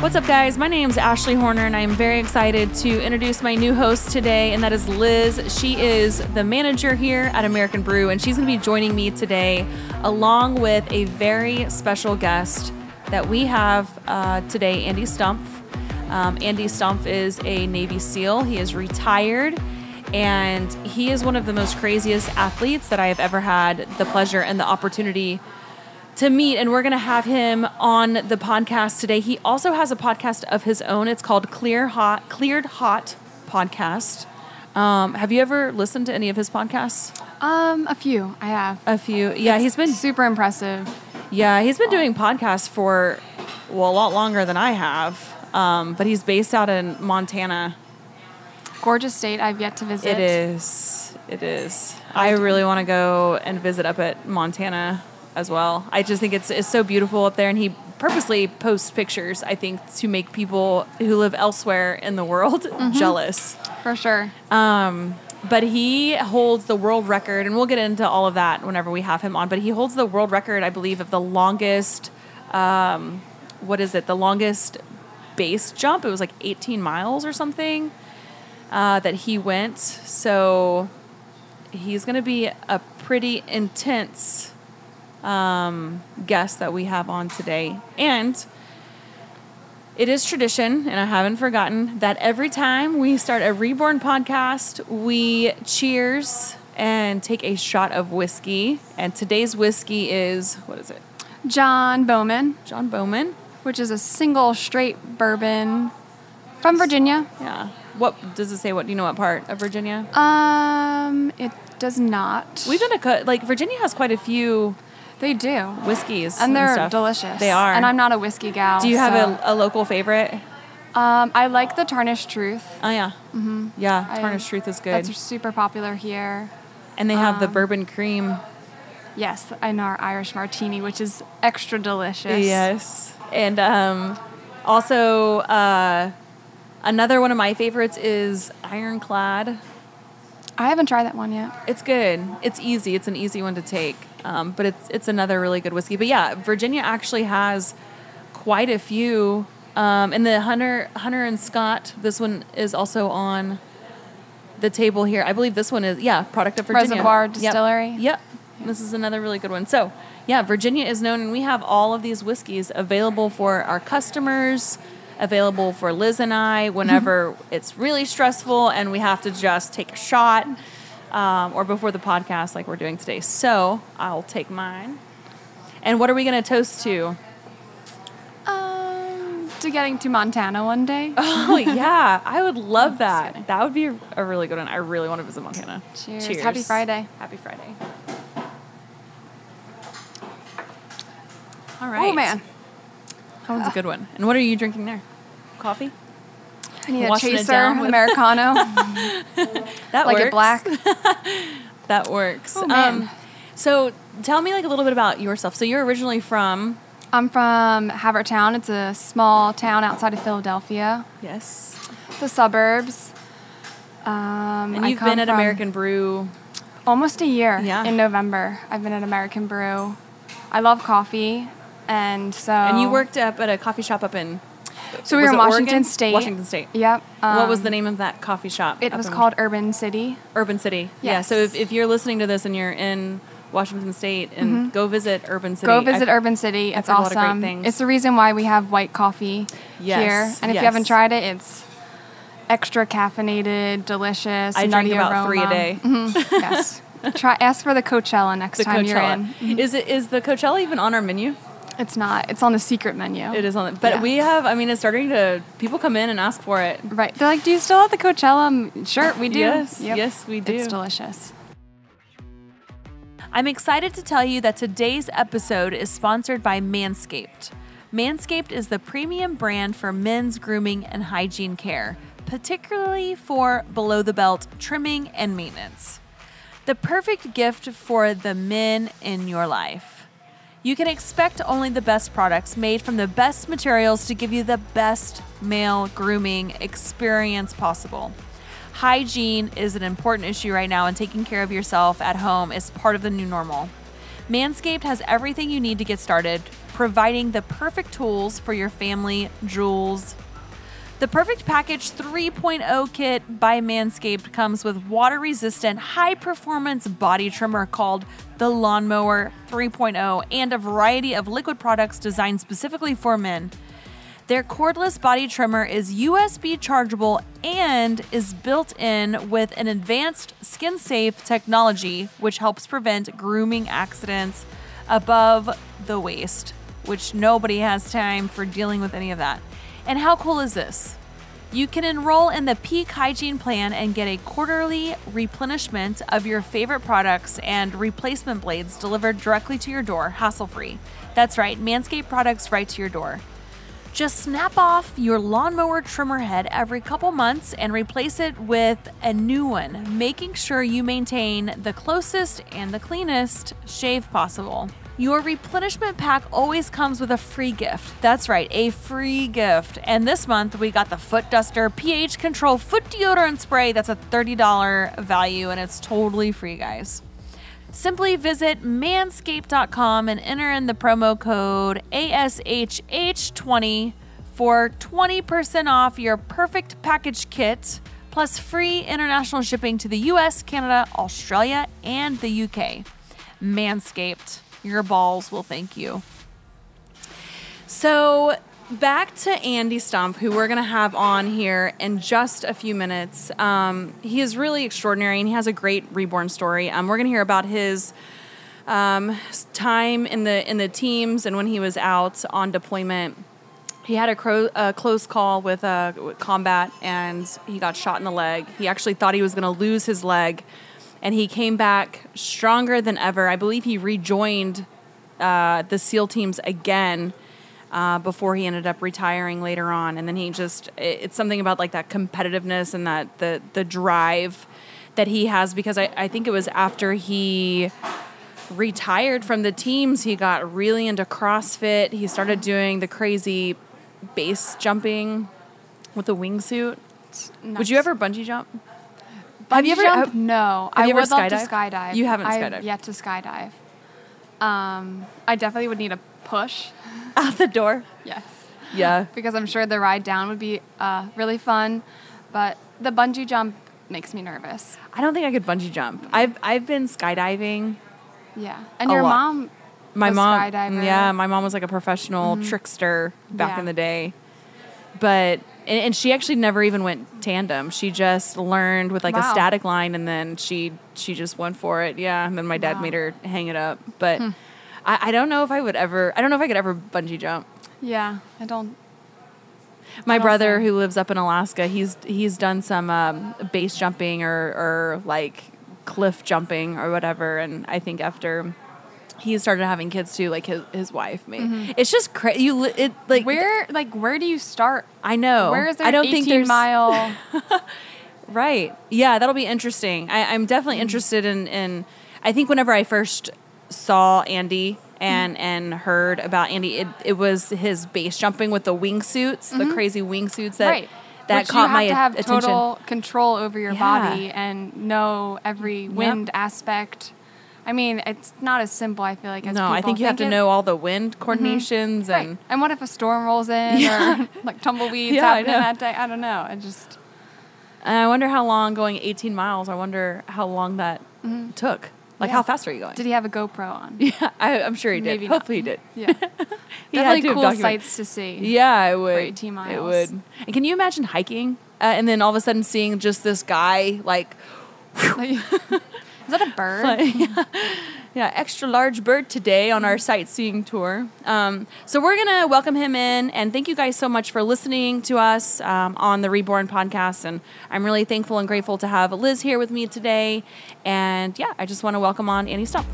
What's up, guys? My name is Ashley Horner, and I am very excited to introduce my new host today, and that is Liz. She is the manager here at American Brew, and she's going to be joining me today, along with a very special guest that we have uh, today, Andy Stumpf. Um, Andy Stumpf is a Navy SEAL. He is retired, and he is one of the most craziest athletes that I have ever had the pleasure and the opportunity to meet, and we're going to have him on the podcast today. He also has a podcast of his own. It's called Clear Hot, Cleared Hot Podcast. Um, have you ever listened to any of his podcasts? Um, a few I have. A few. Yeah, he's been super impressive. yeah he's been doing podcasts for well a lot longer than I have. Um, but he's based out in Montana. Gorgeous state. I've yet to visit. It is. It is. I really want to go and visit up at Montana as well. I just think it's it's so beautiful up there, and he purposely posts pictures. I think to make people who live elsewhere in the world jealous. for sure. Um, but he holds the world record, and we'll get into all of that whenever we have him on. But he holds the world record, I believe, of the longest. Um, what is it? The longest base jump. It was like 18 miles or something uh, that he went. So he's going to be a pretty intense um, guest that we have on today, and. It is tradition, and I haven't forgotten that every time we start a reborn podcast, we cheers and take a shot of whiskey. And today's whiskey is what is it? John Bowman, John Bowman. which is a single straight bourbon from Virginia. Yeah. What does it say? What do you know? What part of Virginia? Um, it does not. We've done a cut. Like Virginia has quite a few they do, whiskeys, and they're delicious. They are. And I'm not a whiskey gal. Do you have so- a, a local favorite? Um, I like the Tarnished Truth. Oh yeah. Mm-hmm. Yeah. I- Tarnished Truth is good, That's super popular here. and they have the um, bourbon cream. Yes, and our Irish Martini, which is extra delicious. Yes. And um, also, uh, another one of my favorites is Ironclad. I haven't tried that one yet. It's good. It's easy. It's an easy one to take. Um, but it's it's another really good whiskey. But yeah, Virginia actually has quite a few. Um, and the Hunter Hunter and Scott. This one is also on the table here. I believe this one is yeah, product of Virginia. Reservoir Yep. Distillery. Yep. This is another really good one. So yeah, Virginia is known, and we have all of these whiskeys available for our customers. Available for Liz and I whenever it's really stressful and we have to just take a shot um, or before the podcast like we're doing today. So I'll take mine. And what are we going to toast to? Um, to getting to Montana one day. Oh, yeah. I would love that. That would be a, really good one. I really want to visit Montana. Cheers. Happy Friday. Happy Friday. All right. Oh man, That one's a good one. And what are you drinking there? Coffee? I need a chaser, an americano, That works. like works. it black. That works. Oh, man. Um, so tell me like a little bit about yourself. So you're originally from I'm from Havertown. It's a small town outside of Philadelphia, yes, the suburbs. Um, and you've been at American Brew. almost a year. Yeah. In November, I've been at American Brew. I love coffee, and so And you worked up at a coffee shop up in. So we was were in Washington Oregon? State. Washington State. Yep. what was um, the name of that coffee shop? It was called Urban City. Urban City. Yeah. So if, if you're listening to this and you're in Washington State, and go visit Urban City. Mm-hmm. Go visit I've- Urban City. It's a lot of great awesome. things. It's the reason why we have white coffee Yes, here. And if yes. you haven't tried it, it's extra caffeinated, delicious. I drink about three a aroma. day. Mhm, yes. Try ask for the Coachella next The time you're Coachella. in. Is it is the Coachella even on our menu? It's not. It's on the secret menu. It is on it, but Yeah. we have. I mean, it's starting to. People come in and ask for it. Right. They're like, "Do you still have the Coachella?" I'm, sure, we do. Yes, Yep. yes, we do. It's delicious. I'm excited to tell you that today's episode is sponsored by Manscaped. Manscaped is the premium brand for men's grooming and hygiene care, particularly for below the belt trimming and maintenance. The perfect gift for the men in your life. You can expect only the best products made from the best materials to give you the best male grooming experience possible. Hygiene is an important issue right now, and taking care of yourself at home is part of the new normal. Manscaped has everything you need to get started providing the perfect tools for your family jewels. The Perfect Package 3.0 kit by Manscaped comes with water resistant, high performance body trimmer called the Lawnmower 3.0 and a variety of liquid products designed specifically for men. Their cordless body trimmer is USB chargeable and is built in with an advanced skin safe technology, which helps prevent grooming accidents above the waist, which nobody has time for dealing with any of that. And how cool is this? You can enroll in the Peak Hygiene Plan and get a quarterly replenishment of your favorite products and replacement blades delivered directly to your door, hassle free. That's right, Manscaped products right to your door. Just snap off your lawnmower trimmer head every couple months and replace it with a new one, making sure you maintain the closest and the cleanest shave possible. Your replenishment pack always comes with a free gift. That's right, a free gift. And this month we got the Foot Duster pH Control Foot Deodorant Spray. That's a $30 value and it's totally free, guys. Simply visit manscaped.com and enter in the promo code ASHH20 for 20% off your perfect package kit plus free international shipping to the US, Canada, Australia, and the UK. Manscaped. Your balls will thank you. So, back to Andy Stumpf, who we're going to have on here in just a few minutes. Um, he is really extraordinary and he has a great reborn story. Um, we're going to hear about his um, time in the in the teams and when he was out on deployment. He had a, cro- a close call with, uh, with combat and he got shot in the leg. He actually thought he was going to lose his leg and he came back stronger than ever. I believe he rejoined uh, the SEAL teams again uh, before he ended up retiring later on. And then he just, it, it's something about like that competitiveness and that the, the drive that he has because I, I think it was after he retired from the teams, he got really into CrossFit. He started doing the crazy base jumping with a wingsuit. Would you ever bungee jump? Have you ever? Jump? No, I you would ever love to skydive. You haven't I've yet to skydive. Um, I definitely would need a push. Out the door. Yes. Yeah. Because I'm sure the ride down would be uh, really fun, but the bungee jump makes me nervous. I don't think I could bungee jump. I've I've been skydiving. Yeah. And your lot. mom. My was mom, skydiver. yeah, my mom was like a professional trickster back Yeah. in the day. But and, and she actually never even went tandem. She just learned with like a static line, and then she she just went for it. Yeah, and then my dad Wow. made her hang it up. But I, I don't know if I would ever. I don't know if I could ever bungee jump. Yeah. I don't. My don't brother, think- who lives up in Alaska, he's he's done some um, base jumping or or like cliff jumping or whatever. And I think after he started having kids too, like his his wife, me. It's just crazy. You li- it like Where like where do you start? I know. Where is there I don't 18 think there's mile? right. Yeah, that'll be interesting. I, I'm definitely Mm-hmm. interested in in. I think whenever I first saw Andy and and heard about Andy, it, it was his base jumping with the wingsuits, the crazy wingsuits that Mm-hmm. right. that Which caught you have my to have attention. total control over your Yeah. body and know every wind aspect. I mean, it's not as simple. I feel like as no, I think you have to it. Mm-hmm. know all the wind coordinations Right. and And what if a storm rolls in Yeah. or like tumbleweeds Yeah, happen that day? I don't know. I just and I wonder how long going 18 miles. I wonder how long that took. Like Yeah. how fast are you going? did he have a GoPro on? yeah, I, I'm sure he did. Maybe not. Hopefully he did. Yeah, He definitely to cool sights to see. Yeah, it would. 18 It miles. would. And can you imagine hiking uh, and then all of a sudden seeing just this guy Like- Is that a bird? like- yeah, extra large bird today on our sightseeing tour. Um, so we're gonna welcome him in and thank you guys so much for listening to us um, on the Reborn podcast. And I'm really thankful and grateful to have Liz here with me today. And yeah, I just want to welcome on Andy Stumpf.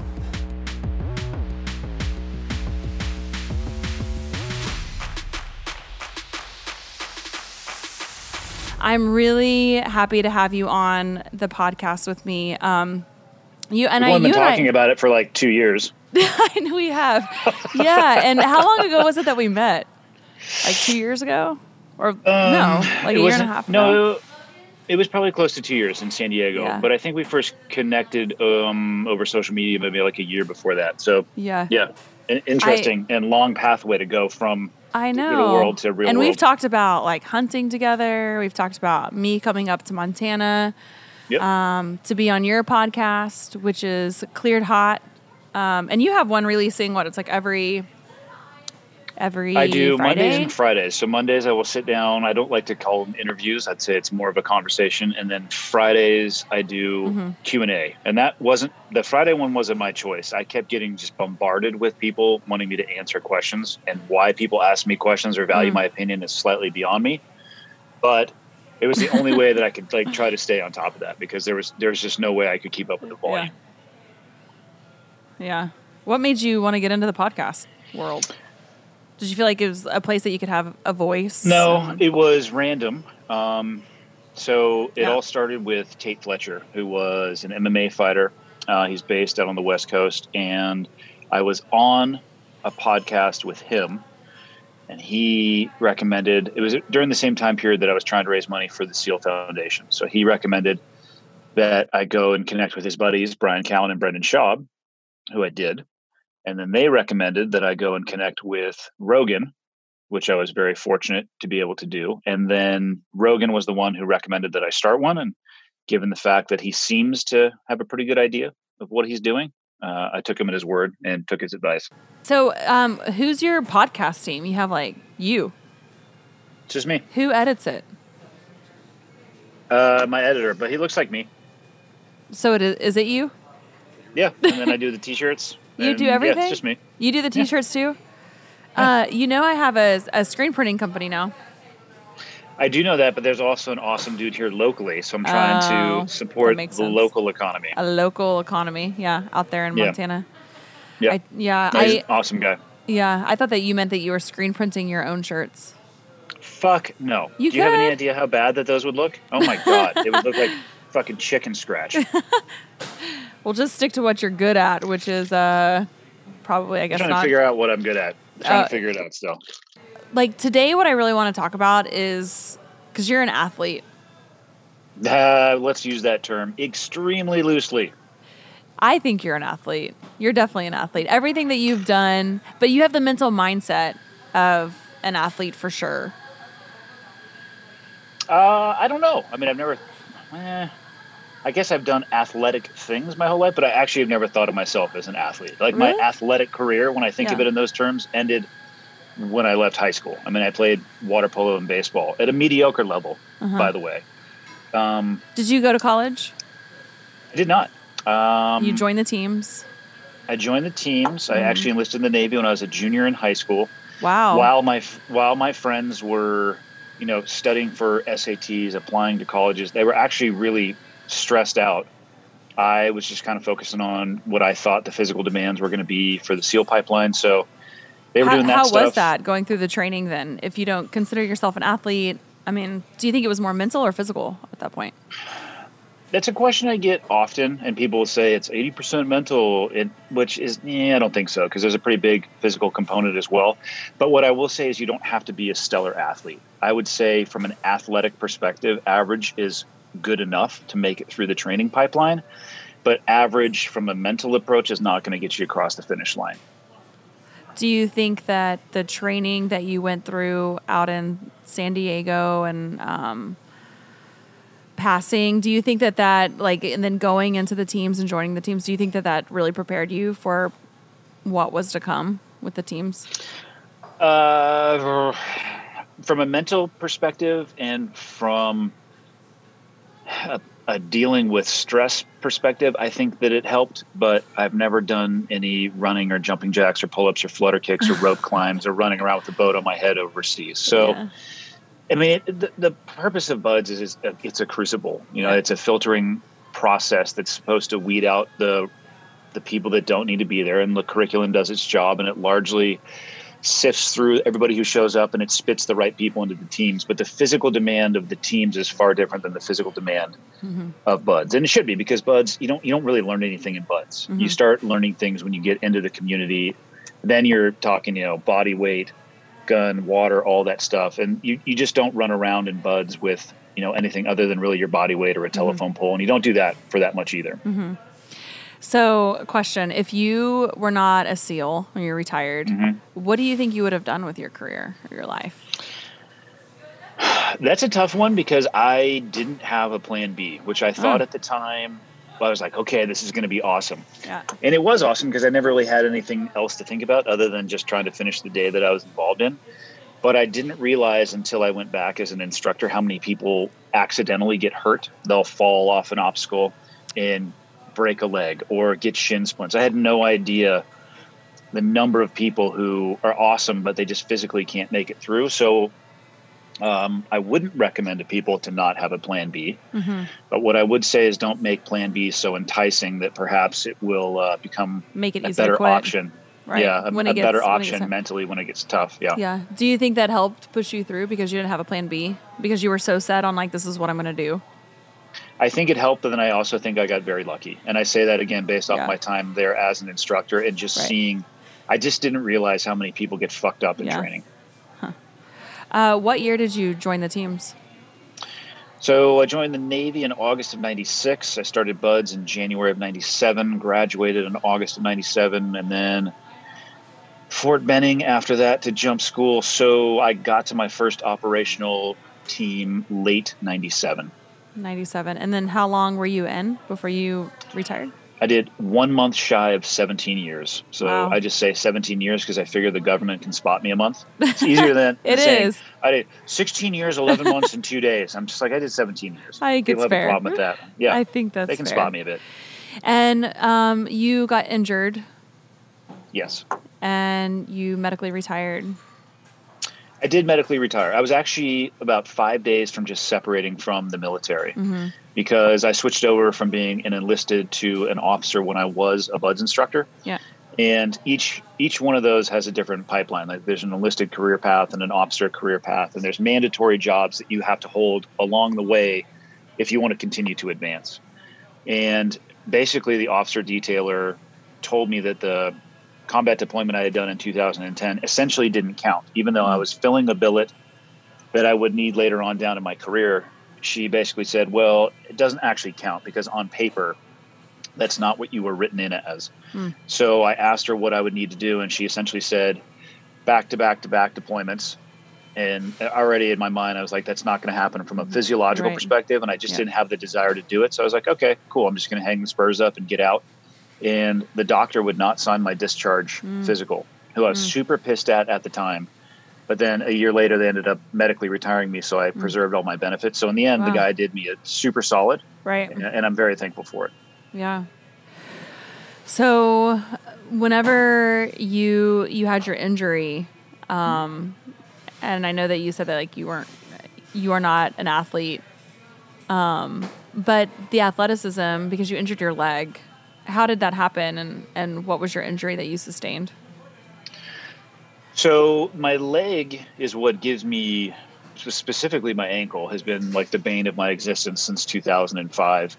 I'm really happy to have you on the podcast with me. Um, you and We've I, you been and I, talking about it for like two years. I know we have. Yeah, and how long ago was it that we met? Like two years ago, or no, like a Um, year and a half ago. No, It was probably close to two years in San Diego, Yeah. but I think we first connected um, over social media maybe like a year before that. So Yeah. yeah, interesting and long pathway to go from I know. real world to real and we've talked about like hunting together. We've talked about me coming up to Montana yep. um, to be on your podcast, which is Cleared Hot. Um, and you have one releasing what it's like every every I do Friday? Mondays and Fridays. So Mondays I will sit down. I don't like to call them interviews. I'd say it's more of a conversation. And then Fridays I do Mhm. Q and A. And that wasn't the Friday one wasn't my choice. I kept getting just bombarded with people wanting me to answer questions, and why people ask me questions or value Mm. my opinion is slightly beyond me. But it was the only way that I could like try to stay on top of that because there was there was just no way I could keep up with the volume. Yeah. What made you want to get into the podcast world? Did you feel like it was a place that you could have a voice? No, and- it was random. Um, so it Yeah. all started with Tait Fletcher, who was an MMA fighter. Uh, he's based out on the West Coast, and I was on a podcast with him, and he recommended. It was during the same time period that I was trying to raise money for the SEAL Foundation. So he recommended that I go and connect with his buddies Bryan Callen and Brendan Schaub, who I did, and then they recommended that I go and connect with Rogan, which I was very fortunate to be able to do. And then Rogan was the one who recommended that I start one. And given the fact that he seems to have a pretty good idea of what he's doing, uh, I took him at his word and took his advice. So, um, who's your podcast team? You have like you. It's just me, Who edits it? uh, my editor, but he looks like me. So it is, is it you? Yeah. And then I do the t-shirts. You do Yeah, everything? it's just me. You do the t-shirts too? Uh, you know I have a, a screen printing company now. I do know that, but there's also an awesome dude here locally. So I'm trying Oh, to support the sense. local economy. A local economy, yeah, out there in Yeah. Montana. Yeah. I, yeah, No, I an awesome guy. yeah, I thought that you meant that you were screen printing your own shirts. Fuck no. You Do you have any idea how bad that those would look? Oh my god, it would look like fucking chicken scratch. We'll just stick to what you're good at, which is uh probably I guess. I'm trying not to figure out what I'm good at. I'm trying Uh, to figure it out still. Like today what I really want to talk about is cuz you're an athlete. Uh, let's use that term extremely loosely. I think you're an athlete. You're definitely an athlete. Everything that you've done, but you have the mental mindset of an athlete for sure. Uh, I don't know. I mean, I've never. Eh, I guess I've done athletic things my whole life, but I actually have never thought of myself as an athlete. Like Really? my athletic career, when I think of it in those terms, ended when I left high school. I mean, I played water polo and baseball at a mediocre level, Uh-huh. by the way. Um, Did you go to college? I did not. Um, you joined the teams. I joined the teams. I Mhm. actually enlisted in the Navy when I was a junior in high school. Wow. While my while my friends were, you know, studying for SATs, applying to colleges, they were actually really stressed out. I was just kind of focusing on what I thought the physical demands were going to be for the SEAL pipeline. So they were how doing that how stuff. was that going through the training then? If you don't consider yourself an athlete, I mean, do you think it was more mental or physical at that point? That's a question I get often, and people will say it's 80% mental, it, which is, yeah, I don't think so, because there's a pretty big physical component as well. But what I will say is you don't have to be a stellar athlete. I would say, from an athletic perspective, average is good enough to make it through the training pipeline. But average from a mental approach is not going to get you across the finish line. Do you think that the training that you went through out in San Diego and um, passing, do you think that that, like, and then going into the teams and joining the teams, do you think that that really prepared you for what was to come with the teams? Uh, from a mental perspective and from a, dealing with stress perspective, I think that it helped, but I've never done any running or jumping jacks or pull ups or flutter kicks or rope climbs or running around with a boat on my head overseas. So, Yeah. I mean, it, the, the purpose of BUDS is, is a, it's a crucible. You know, Yeah. it's a filtering process that's supposed to weed out the the people that don't need to be there, and the curriculum does its job, and it largely sifts through everybody who shows up, and it spits the right people into the teams. But the physical demand of the teams is far different than the physical demand Mhm. of BUDS, and it should be because BUDS, you don't you don't really learn anything in BUDS. You Mhm. start learning things when you get into the community. Then you're talking, you know, body weight, gun, water, all that stuff, and you, you just don't run around in BUDS with you know anything other than really your body weight or a telephone pole, and you don't do that for that much either. So, question: If you were not a SEAL when you're retired, mm-hmm. what do you think you would have done with your career or your life? That's a tough one because I didn't have a plan B, which I thought Oh. at the time. I was like, okay, this is going to be awesome. Yeah. And it was awesome because I never really had anything else to think about other than just trying to finish the day that I was involved in. But I didn't realize until I went back as an instructor how many people accidentally get hurt. They'll fall off an obstacle and break a leg or get shin splints. I had no idea the number of people who are awesome, but they just physically can't make it through. So um, I wouldn't recommend to people to not have a plan B. hmm But what I would say is don't make plan B so enticing that perhaps it will uh, become Make it a better option. Right. Yeah, a, When a gets- better when it option hard. mentally when it gets tough. Yeah. Yeah. Do you think that helped push you through because you didn't have a plan B? Because you were so set on like this is what I'm going to do. I think it helped, but then I also think I got very lucky. And I say that again based off Yeah. my time there as an instructor and just Right. seeing. I just didn't realize how many people get fucked up in Yeah. training. Uh, what year did you join the teams? So I joined the Navy in August of 96. I started BUDS in January of 97, graduated in August of 97, and then Fort Benning after that to jump school. So I got to my first operational team late 97. 97. And then how long were you in before you retired? I did one month shy of 17 years. So Wow. I just say 17 years because I figure the government can spot me a month. It's easier than It saying, is. I did 16 years, 11 months, and two days. I'm just like, I did 17 years. I think People it's have fair. a problem with that. Yeah. I think that's they can fair. spot me a bit. And um, you got injured Yes. and you medically retired. I did medically retire. I was actually about five days from just separating from the military Mm-hmm. because I switched over from being an enlisted to an officer when I was a BUDS instructor. Yeah. And each each one of those has a different pipeline. Like there's an enlisted career path and an officer career path, and there's mandatory jobs that you have to hold along the way if you want to continue to advance. And basically, the officer detailer told me that the combat deployment I had done in 2010 essentially didn't count, even though I was filling a billet that I would need later on down in my career. She basically said, "Well, it doesn't actually count because on paper, that's not what you were written in as." Hmm. So I asked her what I would need to do, and she essentially said, "Back to back to back deployments." And already in my mind, I was like, "That's not going to happen from a physiological Right. perspective," and I just Yeah. didn't have the desire to do it. So I was like, "Okay, cool. I'm just going to hang the spurs up and get out." And the doctor would not sign my discharge Mm. physical, who I was Mm. super pissed at at the time. But then a year later, they ended up medically retiring me, so I preserved all my benefits. So in the end, the Mm. Guy did me a super solid, Right. and, and I'm very thankful for it. Yeah. So, whenever you you had your injury, um, and I know that you said that like you weren't, you are not an athlete, um, but the athleticism because you injured your leg. How did that happen, and and what was your injury that you sustained? So my leg is what gives me, specifically my ankle, has been like the bane of my existence since 2005.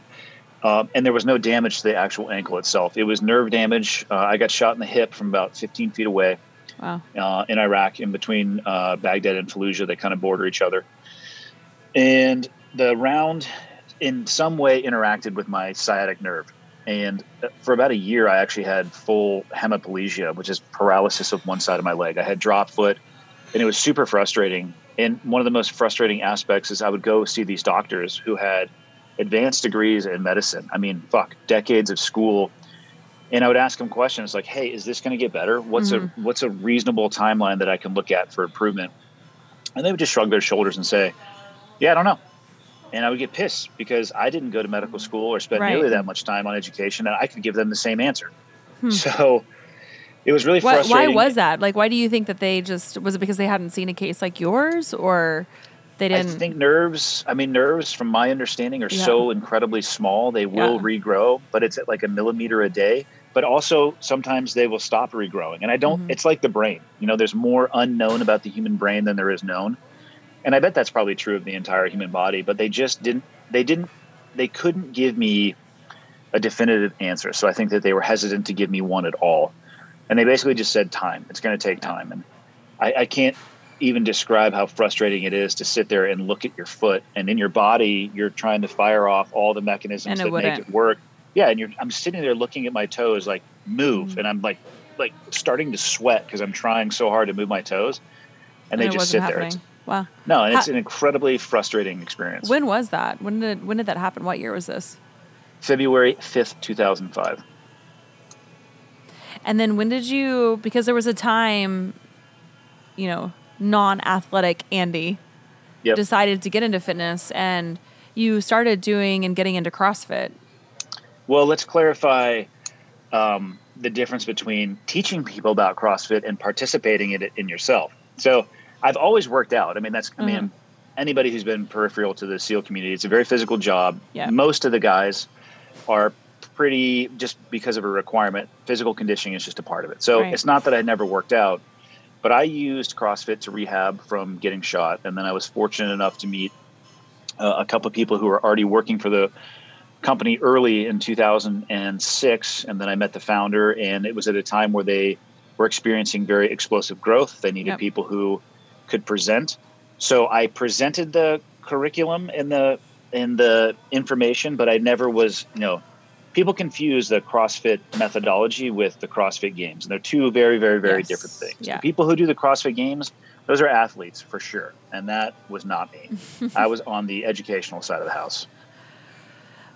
Um, and there was no damage to the actual ankle itself. It was nerve damage. Uh, I got shot in the hip from about 15 feet away Wow. uh, in Iraq, in between uh, Baghdad and Fallujah. They kind of border each other. And the round, in some way, interacted with my sciatic nerve. And for about a year, I actually had full hemiplegia, which is paralysis of one side of my leg. I had drop foot, and it was super frustrating. And one of the most frustrating aspects is I would go see these doctors who had advanced degrees in medicine. I mean, fuck, decades of school. And I would ask them questions like, "Hey, is this going to get better? What's a mm-hmm. what's a reasonable timeline that I can look at for improvement?" And they would just shrug their shoulders and say, "Yeah, I don't know." And I would get pissed because I didn't go to medical school or spend Right. nearly that much time on education, and I could give them the same answer. Hmm. So it was really Why, why was that? Like, why do you think that they just was it because they hadn't seen a case like yours, or they didn't? think nerves. I mean, nerves, from my understanding, are Yeah. so incredibly small. They will Yeah. regrow, but it's at like a millimeter a day. But also, sometimes they will stop regrowing. And I don't. Mhm. It's like the brain. You know, there's more unknown about the human brain than there is known. And I bet that's probably true of the entire human body. But they just didn't. They didn't. They couldn't give me a definitive answer. So I think that they were hesitant to give me one at all. And they basically just said time. It's going to take time. And I, I can't even describe how frustrating it is to sit there and look at your foot and in your body you're trying to fire off all the mechanisms And that make it work yeah and you're i'm sitting there looking at my toes like move Mhm. and i'm like like starting to sweat because i'm trying so hard to move my toes and, they just sit wasn't there happening. Wow. no and it's an incredibly frustrating experience When was that? When did when did that happen? What year was this? february 5th 2005 And then when did you? Because there was a time, you know, non-athletic Andy yep decided to get into fitness, and you started doing and getting into CrossFit. Well, let's clarify um, the difference between teaching people about CrossFit and participating in it in yourself. So I've always worked out. I mean, that's, I mean, Mhm. anybody who's been peripheral to the SEAL community, it's a very physical job. Yeah. Most of the guys are pretty, just because of a requirement, physical conditioning is just a part of it. So Right. it's not that I never worked out, but I used CrossFit to rehab from getting shot. And then I was fortunate enough to meet uh, a couple of people who were already working for the company early in 2006 and then i met the founder and it was at a time where they were experiencing very explosive growth they needed Yep. people who could present so i presented the curriculum and the and the information but i never was you know people confuse the crossfit methodology with the crossfit games and they're two very very very Yes. different things Yeah. the people who do the crossfit games those are athletes for sure and that was not me i was on the educational side of the house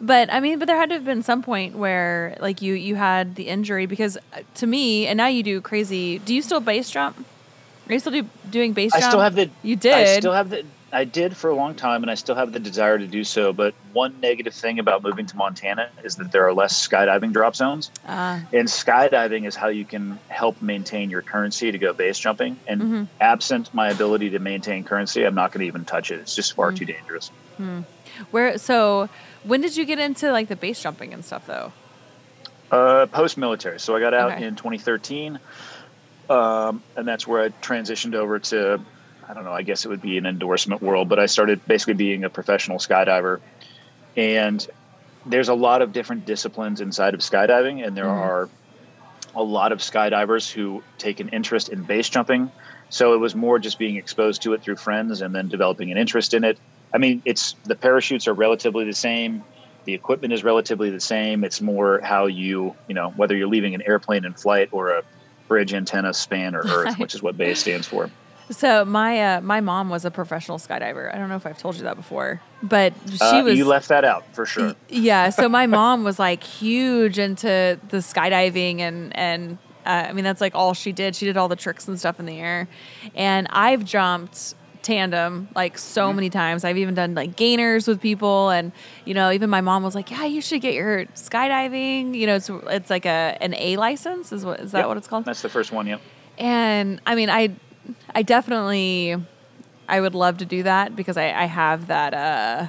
But I mean, but there had to have been some point where like you you had the injury because uh, to me, and now you do crazy. Do you still base jump? Are you still do, doing base I still have the. You did. I still have the. I did for a long time, and I still have the desire to do so. But one negative thing about moving to Montana is that there are less skydiving drop zones, Uh, and skydiving is how you can help maintain your currency to go base jumping. And Mhm. absent my ability to maintain currency, I'm not going to even touch it. It's just far Mm. too dangerous. where so when did you get into like the base jumping and stuff though? Uh, Post military. So I got out Okay. in 2013, um, and that's where I transitioned over to, I don't know, I guess it would be an endorsement world, but I started basically being a professional skydiver. And there's a lot of different disciplines inside of skydiving, and there Mhm. are a lot of skydivers who take an interest in base jumping. So it was more just being exposed to it through friends and then developing an interest in it. I mean, it's the parachutes are relatively the same. The equipment is relatively the same. It's more how you, you know, whether you're leaving an airplane in flight or a bridge antenna span or Earth, which is what base stands for. So my uh, my mom was a professional skydiver. I don't know if I've told you that before, but she Uh, was you left that out for sure. Yeah, so my mom was like huge into the skydiving and and uh, I mean that's like all she did. She did all the tricks and stuff in the air. And I've jumped tandem like so Mm-hmm. many times. I've even done like gainers with people and you know, even my mom was like, "Yeah, you should get your skydiving, you know, it's it's like a an A license is what is that Yep. what it's called?" That's the first one. Yep. And I mean, I, I definitely, I would love to do that because I, I have that, uh,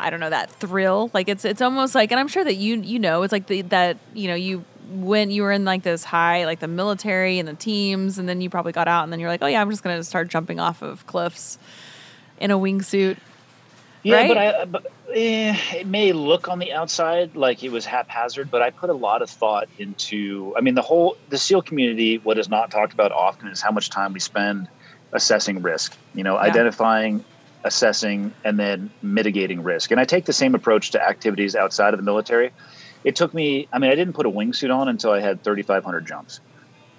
I don't know, that thrill. Like it's, it's almost like, and I'm sure that you, you know, it's like the, that, you know, you, when you were in like this high, like the military and the teams, and then you probably got out and then you're like, oh yeah, I'm just going to start jumping off of cliffs in a wingsuit. Yeah, Right? but I but, eh, it may look on the outside like it was haphazard, but I put a lot of thought into. I mean, the whole the SEAL community. What is not talked about often is how much time we spend assessing risk. You know, Yeah. identifying, assessing, and then mitigating risk. And I take the same approach to activities outside of the military. It took me. I mean, I didn't put a wingsuit on until I had 3,500 jumps.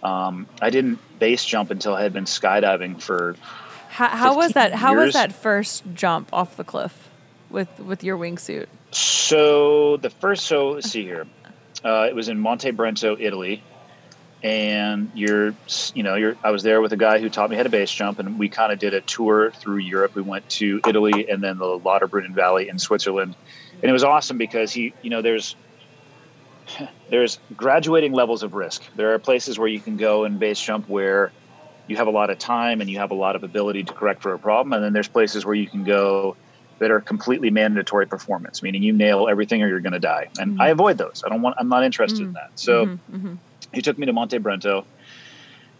Um, I didn't base jump until I had been skydiving for How, how was that? How was that first jump off the cliff with, with your wingsuit? So the first, so let's see here. Uh, it was in Monte Brento, Italy, and you're, you know, you're. I was there with a guy who taught me how to base jump, and we kind of did a tour through Europe. We went to Italy and then the Lauterbrunnen Valley in Switzerland, and it was awesome because he, you know, there's there's graduating levels of risk. There are places where you can go and base jump where you have a lot of time and you have a lot of ability to correct for a problem, and then there's places where you can go that are completely mandatory performance, meaning you nail everything or you're going to die. And Mhm. I avoid those. I don't want. I'm not interested in that. So Mhm, mhm. he took me to Monte Brento,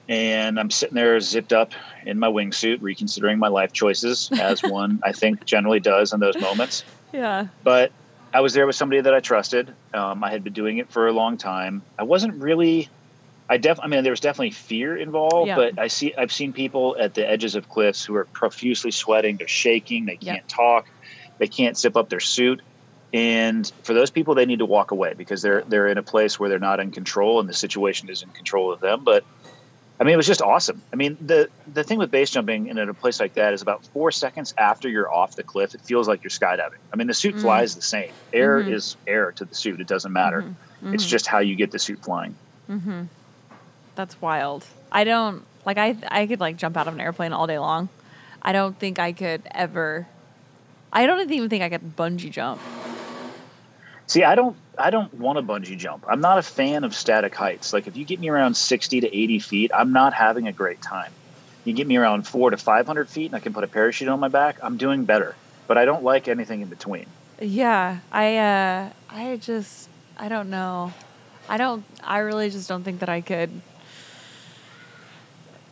and I'm sitting there zipped up in my wingsuit, reconsidering my life choices, as one I think generally does in those moments. yeah. But I was there with somebody that I trusted. Um, I had been doing it for a long time. I wasn't really I def I mean there was definitely fear involved, Yeah. but I see I've seen people at the edges of cliffs who are profusely sweating, they're shaking, they Yeah. can't talk, they can't zip up their suit. And for those people they need to walk away because they're they're in a place where they're not in control and the situation is in control of them. But I mean it was just awesome. I mean the the thing with base jumping in a place like that is about four seconds after you're off the cliff, it feels like you're skydiving. I mean the suit Mm. flies the same. Air Mhm. is air to the suit. It doesn't matter. Mhm. It's Mhm. just how you get the suit flying. Mm-hmm. That's wild. I don't like. I I could like jump out of an airplane all day long. I don't think I could ever. I don't even think I could bungee jump. See, I don't I don't want to bungee jump. I'm not a fan of static heights. Like if you get me around 60 to 80 feet, I'm not having a great time. You get me around 4 to 500 feet and I can put a parachute on my back, I'm doing better. But I don't like anything in between. Yeah, I uh, I just I don't know. I don't. I really just don't think that I could.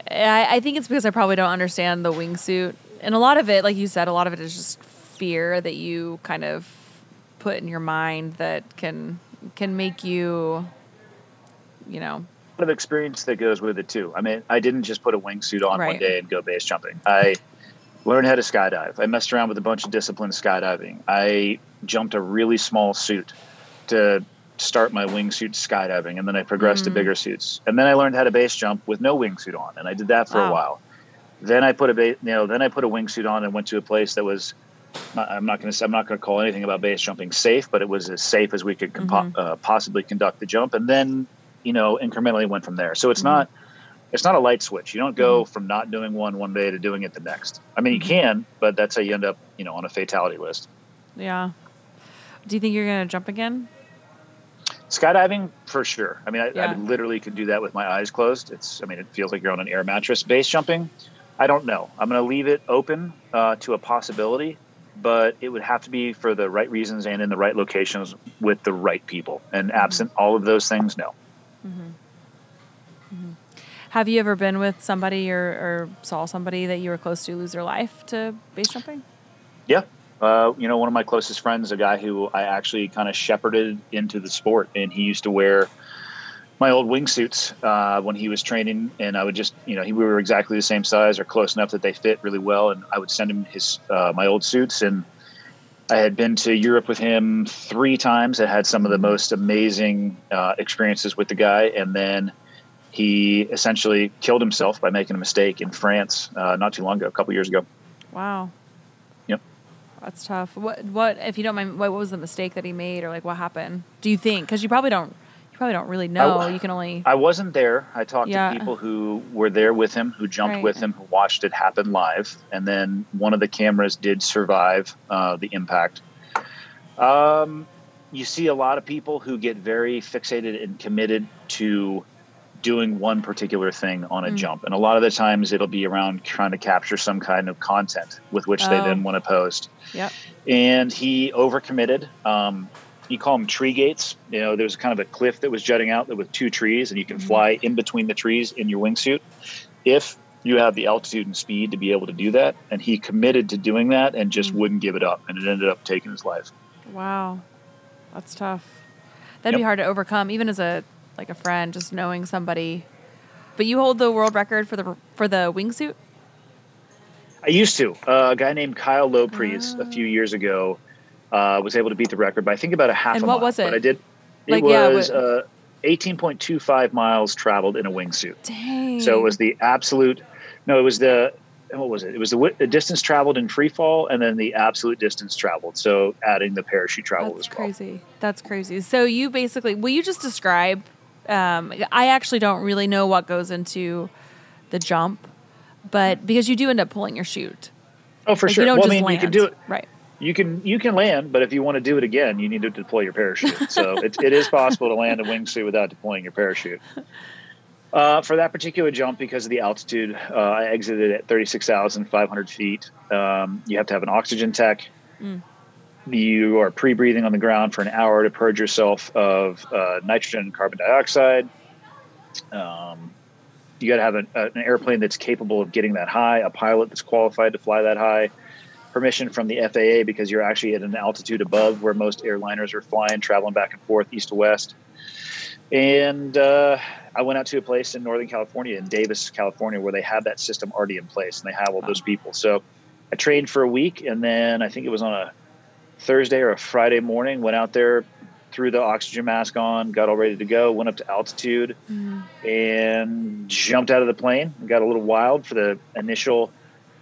I, I think it's because I probably don't understand the wingsuit, and a lot of it, like you said, a lot of it is just fear that you kind of put in your mind that can can make you, you know, A lot of experience that goes with it too. I mean, I didn't just put a wingsuit on one day and go base jumping. I learned how to skydive. I messed around with a bunch of disciplines skydiving. I jumped a really small suit to start my wingsuit skydiving, and then I progressed to Mm. bigger suits. And then I learned how to base jump with no wingsuit on, and I did that for Wow. a while. Then I put a ba- you know then I put a wingsuit on and went to a place that was. I'm not going to. I'm not going to call anything about base jumping safe, but it was as safe as we could compo- Mhm. uh, possibly conduct the jump. And then, you know, incrementally went from there. So it's Mhm. not. It's not a light switch. You don't go Mm-hmm. from not doing one one day to doing it the next. I mean, you can, but that's how you end up, you know, on a fatality list. yeah. Do you think you're gonna jump again? Skydiving for sure. I mean, I, Yeah. I literally could do that with my eyes closed. It's. I mean, it feels like you're on an air mattress. Base jumping, I don't know. I'm going to leave it open uh, to a possibility, but it would have to be for the right reasons and in the right locations with the right people. And Mm-hmm. absent all of those things, no. Have you ever been with somebody or, or saw somebody that you were close to lose their life to base jumping? Yeah. Uh, you know, one of my closest friends, a guy who I actually kind of shepherded into the sport, and he used to wear my old wingsuits uh, when he was training, and I would just, you know, he, we were exactly the same size or close enough that they fit really well, and I would send him his uh, my old suits, and I had been to Europe with him three times. I had some of the most amazing uh, experiences with the guy, and then he essentially killed himself by making a mistake in France uh, not too long ago, a couple years ago. Wow. Yep. That's tough. What what if you don't mind what, what was the mistake that he made or like what happened? Do you think cuz you probably don't probably don't really know. you can only I wasn't there. I talked Yeah. to people who were there with him, who jumped Right. with him, who watched it happen live, and then one of the cameras did survive uh, the impact. Um, you see a lot of people who get very fixated and committed to doing one particular thing on a Mm. jump, and a lot of the times it'll be around trying to capture some kind of content with which they Oh. then want to post Yep. and he overcommitted. Um, you call them tree gates. You know, there's kind of a cliff that was jutting out with two trees, and you can Mhm. fly in between the trees in your wingsuit if you have the altitude and speed to be able to do that. And he committed to doing that and just Mhm. wouldn't give it up, and it ended up taking his life. Wow. That's tough. That'd be hard to overcome even as a like a friend just knowing somebody. But you hold the world record for the for the wingsuit? I used to. Uh, a guy named Kyle Lobpries a few years ago uh, was able to beat the record by I think about a half And a what mile. was it? But I did. It Like, yeah, was what- uh, 18.25 miles traveled in a wingsuit. Dang. So it was the absolute. No, it was the what was it? It was the, the distance traveled in free fall, and then the absolute distance traveled. So adding the parachute travel That's as well. crazy. That's crazy. So you basically, will you just describe? Um, I actually don't really know what goes into the jump, but because you do end up pulling your chute, Oh, for Like, sure. You don't well, just I mean, land. you can do it. right. You can you can land, but if you want to do it again, you need to deploy your parachute. So it, it is possible to land a wingsuit without deploying your parachute. Uh, for that particular jump, because of the altitude, uh, I exited at 36,500 feet. Um, you have to have an oxygen tech. Mm. You are pre-breathing on the ground for an hour to purge yourself of uh, nitrogen and carbon dioxide. Um, you got to have an, an airplane that's capable of getting that high, a pilot that's qualified to fly that high, permission from the FAA because you're actually at an altitude above where most airliners are flying, traveling back and forth east to west. And uh, I went out to a place in Northern California, in Davis, California, where they have that system already in place and they have all Wow. those people. So I trained for a week, and then I think it was on a Thursday or a Friday morning. Went out there, threw the oxygen mask on, got all ready to go. Went up to altitude and jumped out of the plane. Got a little wild for the initial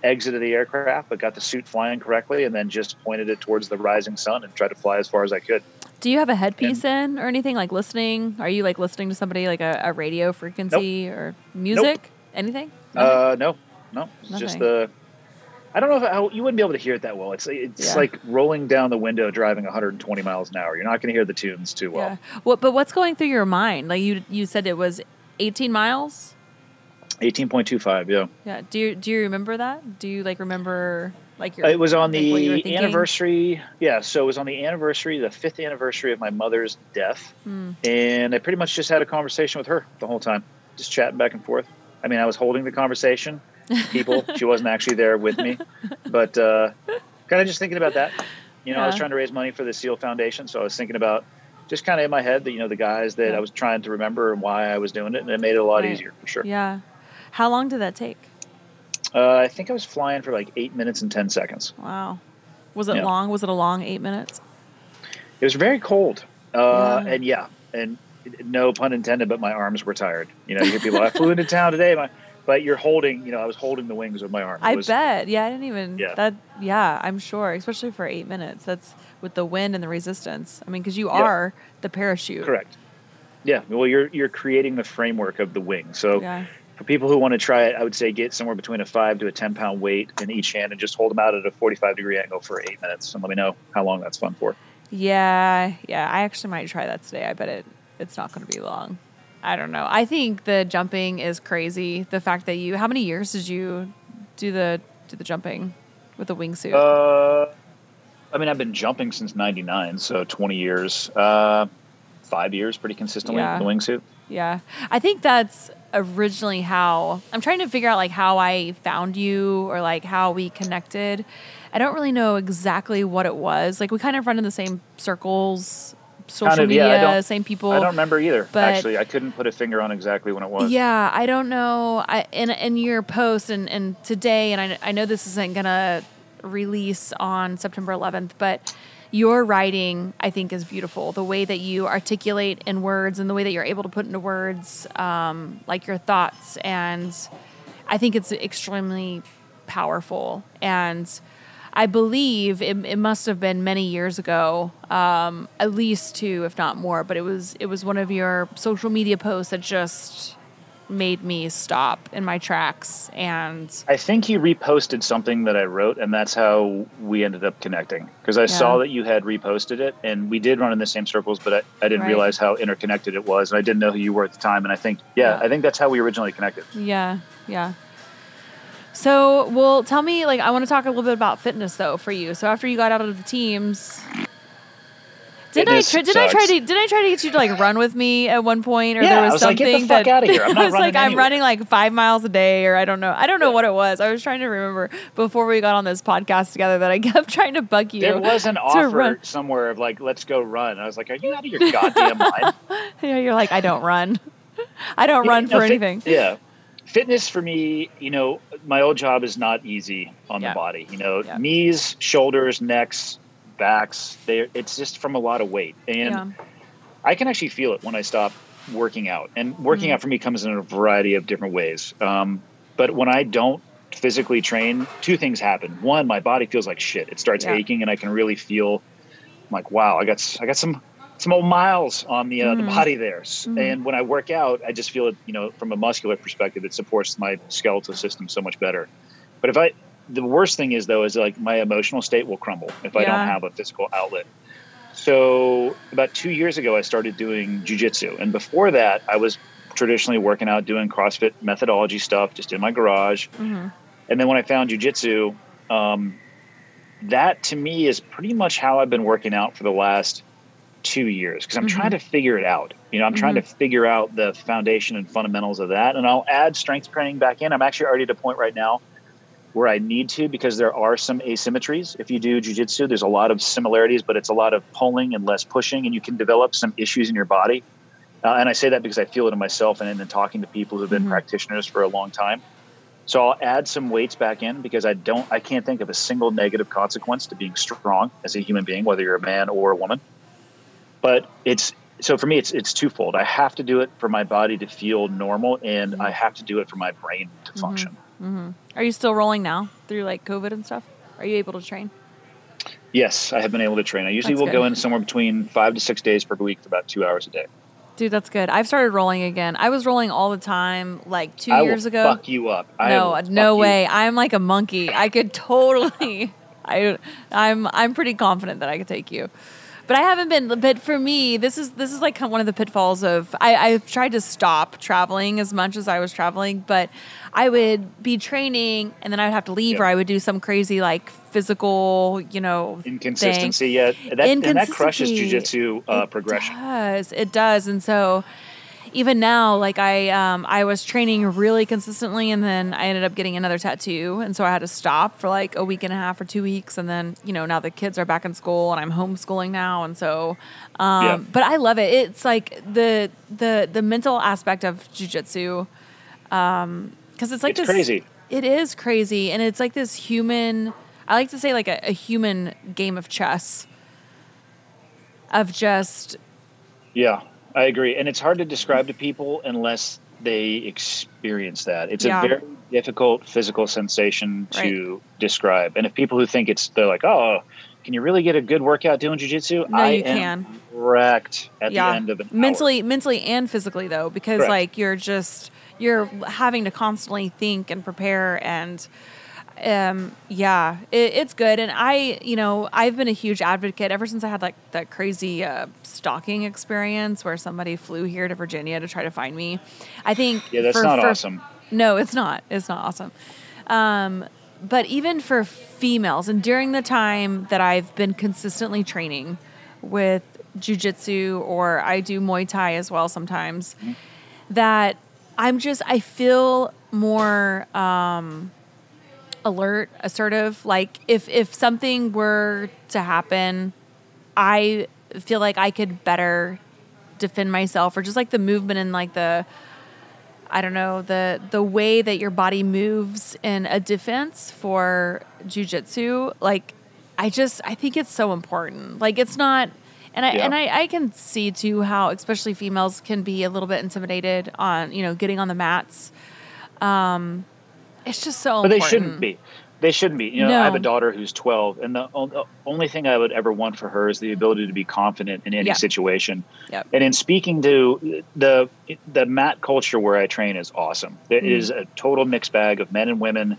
exit of the aircraft, but got the suit flying correctly, and then just pointed it towards the rising sun and tried to fly as far as I could. Do you have a headpiece in or anything like listening? Are you like listening to somebody like a, a radio frequency or music? Anything? Uh, no, no, it's just the. I don't know if how, you wouldn't be able to hear it that well. It's it's Yeah. like rolling down the window driving 120 miles an hour. You're not going to hear the tunes too well. yeah. What? But what's going through your mind? Like you you said it was 18 miles. 18.25. Yeah. Yeah. Do you do you remember that? Do you like remember like your? It was on like, what you were the anniversary. Yeah, so it was on the anniversary, the fifth anniversary of my mother's death, Hmm. and I pretty much just had a conversation with her the whole time, just chatting back and forth. I mean, I was holding the conversation. People, she wasn't actually there with me, but uh, kind of just thinking about that. You know, I was trying to raise money for the Seal Foundation, so I was thinking about just kind of in my head that you know the guys that Yeah. I was trying to remember and why I was doing it, and it made it a lot Right. easier for sure. Yeah. How long did that take? Uh, I think I was flying for like eight minutes and ten seconds. Wow. Was it Yeah. long? Was it a long eight minutes? It was very cold, uh, Yeah. and yeah, and no pun intended, but my arms were tired. You know, you hear people, I flew into town today, my, but you're holding, you know, I was holding the wings with my arm. It I was- bet. Yeah, I didn't even. Yeah. That. Yeah, I'm sure. Especially for eight minutes. That's with the wind and the resistance. I mean, because you Yeah. are the parachute. Correct. Yeah, well, you're you're creating the framework of the wing. So Yeah. For people who want to try it, I would say get somewhere between a five to a ten pound weight in each hand and just hold them out at a 45 degree angle for eight minutes, and let me know how long that's fun for. Yeah. Yeah. I actually might try that today. I bet it. It's not going to be long. I don't know. I think the jumping is crazy. The fact that you. How many years did you do the do the jumping with the wingsuit? Uh, I mean, I've been jumping since '99, so 20 years. Uh, five years, pretty consistently Yeah. in the wingsuit. Yeah. I think that's originally how I'm trying to figure out like how I found you or like how we connected. I don't really know exactly what it was. Like we kind of run in the same circles, social Kind of, media, don't- same people. I don't remember either. but- Actually, I couldn't put a finger on exactly when it was. Yeah, I don't know. I in in your post and and today, and I I know this isn't gonna release on September 11th, but your writing I think is beautiful. The way that you articulate in words and the way that you're able to put into words, um, like your thoughts, and I think it's extremely powerful and. I believe it, it must have been many years ago, um, at least two, if not more. But it was it was one of your social media posts that just made me stop in my tracks. And I think he reposted something that I wrote, and that's how we ended up connecting. Because I saw that you had reposted it, and we did run in the same circles, but I, I didn't Right. realize how interconnected it was, and I didn't know who you were at the time. And I think, yeah, Yeah. I think that's how we originally connected. yeah, yeah. So, well, tell me, like, I want to talk a little bit about fitness though for you. So after you got out of the teams. Did I try, did I try to did I try to get you to like run with me at one point or Yeah, there I was was like, something "Get the fuck that outta here. I'm I was like running I'm running like five miles a day or I don't know I don't know what it was I was trying to remember before we got on this podcast together that I kept trying to bug you There was an offer run. somewhere of like, let's go run. I was like, are you out of your goddamn mind? Yeah, you're like I don't run I don't run No, for fit- anything Yeah. Fitness for me, you know, my old job is not easy on Yeah. the body. You know, Yeah. knees, shoulders, necks, backs, they it's just from a lot of weight. And yeah I can actually feel it when I stop working out. And working Mhm. out for me comes in a variety of different ways. Um, but when I don't physically train, two things happen. One, my body feels like shit. It starts Yeah. aching, and I can really feel like, wow, I got I got some some old miles on the uh, the Mhm. body there. Mhm. And when I work out, I just feel it. You know, from a muscular perspective, it supports my skeletal system so much better. But if I the worst thing is though is like my emotional state will crumble if I don't have a physical outlet. So about two years ago, I started doing jujitsu, and before that, I was traditionally working out doing CrossFit methodology stuff just in my garage. hmm And then when I found jujitsu, um, that to me is pretty much how I've been working out for the last two years because I'm Mhm. trying to figure it out. You know, I'm trying to figure out the foundation and fundamentals of that, and I'll add strength training back in. I'm actually already at a point right now where I need to because there are some asymmetries. If you do jujitsu, there's a lot of similarities, but it's a lot of pulling and less pushing, and you can develop some issues in your body Uh, and I say that because I feel it in myself and in talking to people who've been Mhm. practitioners for a long time. So I'll add some weights back in because I don't, I can't think of a single negative consequence to being strong as a human being, whether you're a man or a woman. But it's so for me, it's it's twofold. I have to do it for my body to feel normal, and I have to do it for my brain to function. Hmm Are you still rolling now through like COVID and stuff? Are you able to train? Yes, I have been able to train. I usually That's will go in somewhere between five to six days per week for about two hours a day. Dude, that's good. I've started rolling again. I was rolling all the time like two I years ago. fuck you up. I no, will no fuck you. way. I'm like a monkey. I could totally. I, I'm, I'm pretty confident that I could take you, but I haven't been. But for me, this is this is like one of the pitfalls of. I, I've tried to stop traveling as much as I was traveling, but I would be training and then I would have to leave, Yeah. or I would do some crazy like physical, you know, thing. Inconsistency, yeah. That, and that crushes Inconsistency. jujitsu uh, It progression. does. It does. And so even now, like I um I was training really consistently and then I ended up getting another tattoo. And so I had to stop for like a week and a half or two weeks. And then, you know, now the kids are back in school and I'm homeschooling now. And so um Yeah. but I love it. It's like the the the mental aspect of jujitsu. Um because it's like It's this crazy. It is crazy. And it's like this human I like to say like a, a human game of chess. Of just Yeah, I agree. And it's hard to describe to people unless they experience that. It's Yeah. a very difficult physical sensation to describe. And if people who think it's, they're like, oh, can you really get a good workout doing jujitsu? No, I you am can. wrecked at yeah, the end of hour. mentally, mentally and physically though, because Correct. like you're just you're having to constantly think and prepare and um yeah it, it's good and i you know i've been a huge advocate ever since i had like that crazy uh, stalking experience where somebody flew here to virginia to try to find me i think Yeah, that's for- not for- awesome. no, it's not. It's not awesome. Um, but even for females, and during the time that I've been consistently training with jujitsu or I do Muay Thai as well sometimes, that I'm just, I feel more um, alert, assertive. Like if, if something were to happen, I feel like I could better defend myself or just like the movement and like the, I don't know the the way that your body moves in a defense for jujitsu. Like, I just I think it's so important. Like, it's not, and I Yeah. and I, I can see too how especially females can be a little bit intimidated on you know getting on the mats. Um, it's just so. But they shouldn't be. They shouldn't be. You know, I have a daughter who's 12, and the, o- the only thing I would ever want for her is the ability to be confident in any Yeah. situation. Yep. And in speaking to the the mat culture where I train is awesome. There Mm. is a total mixed bag of men and women.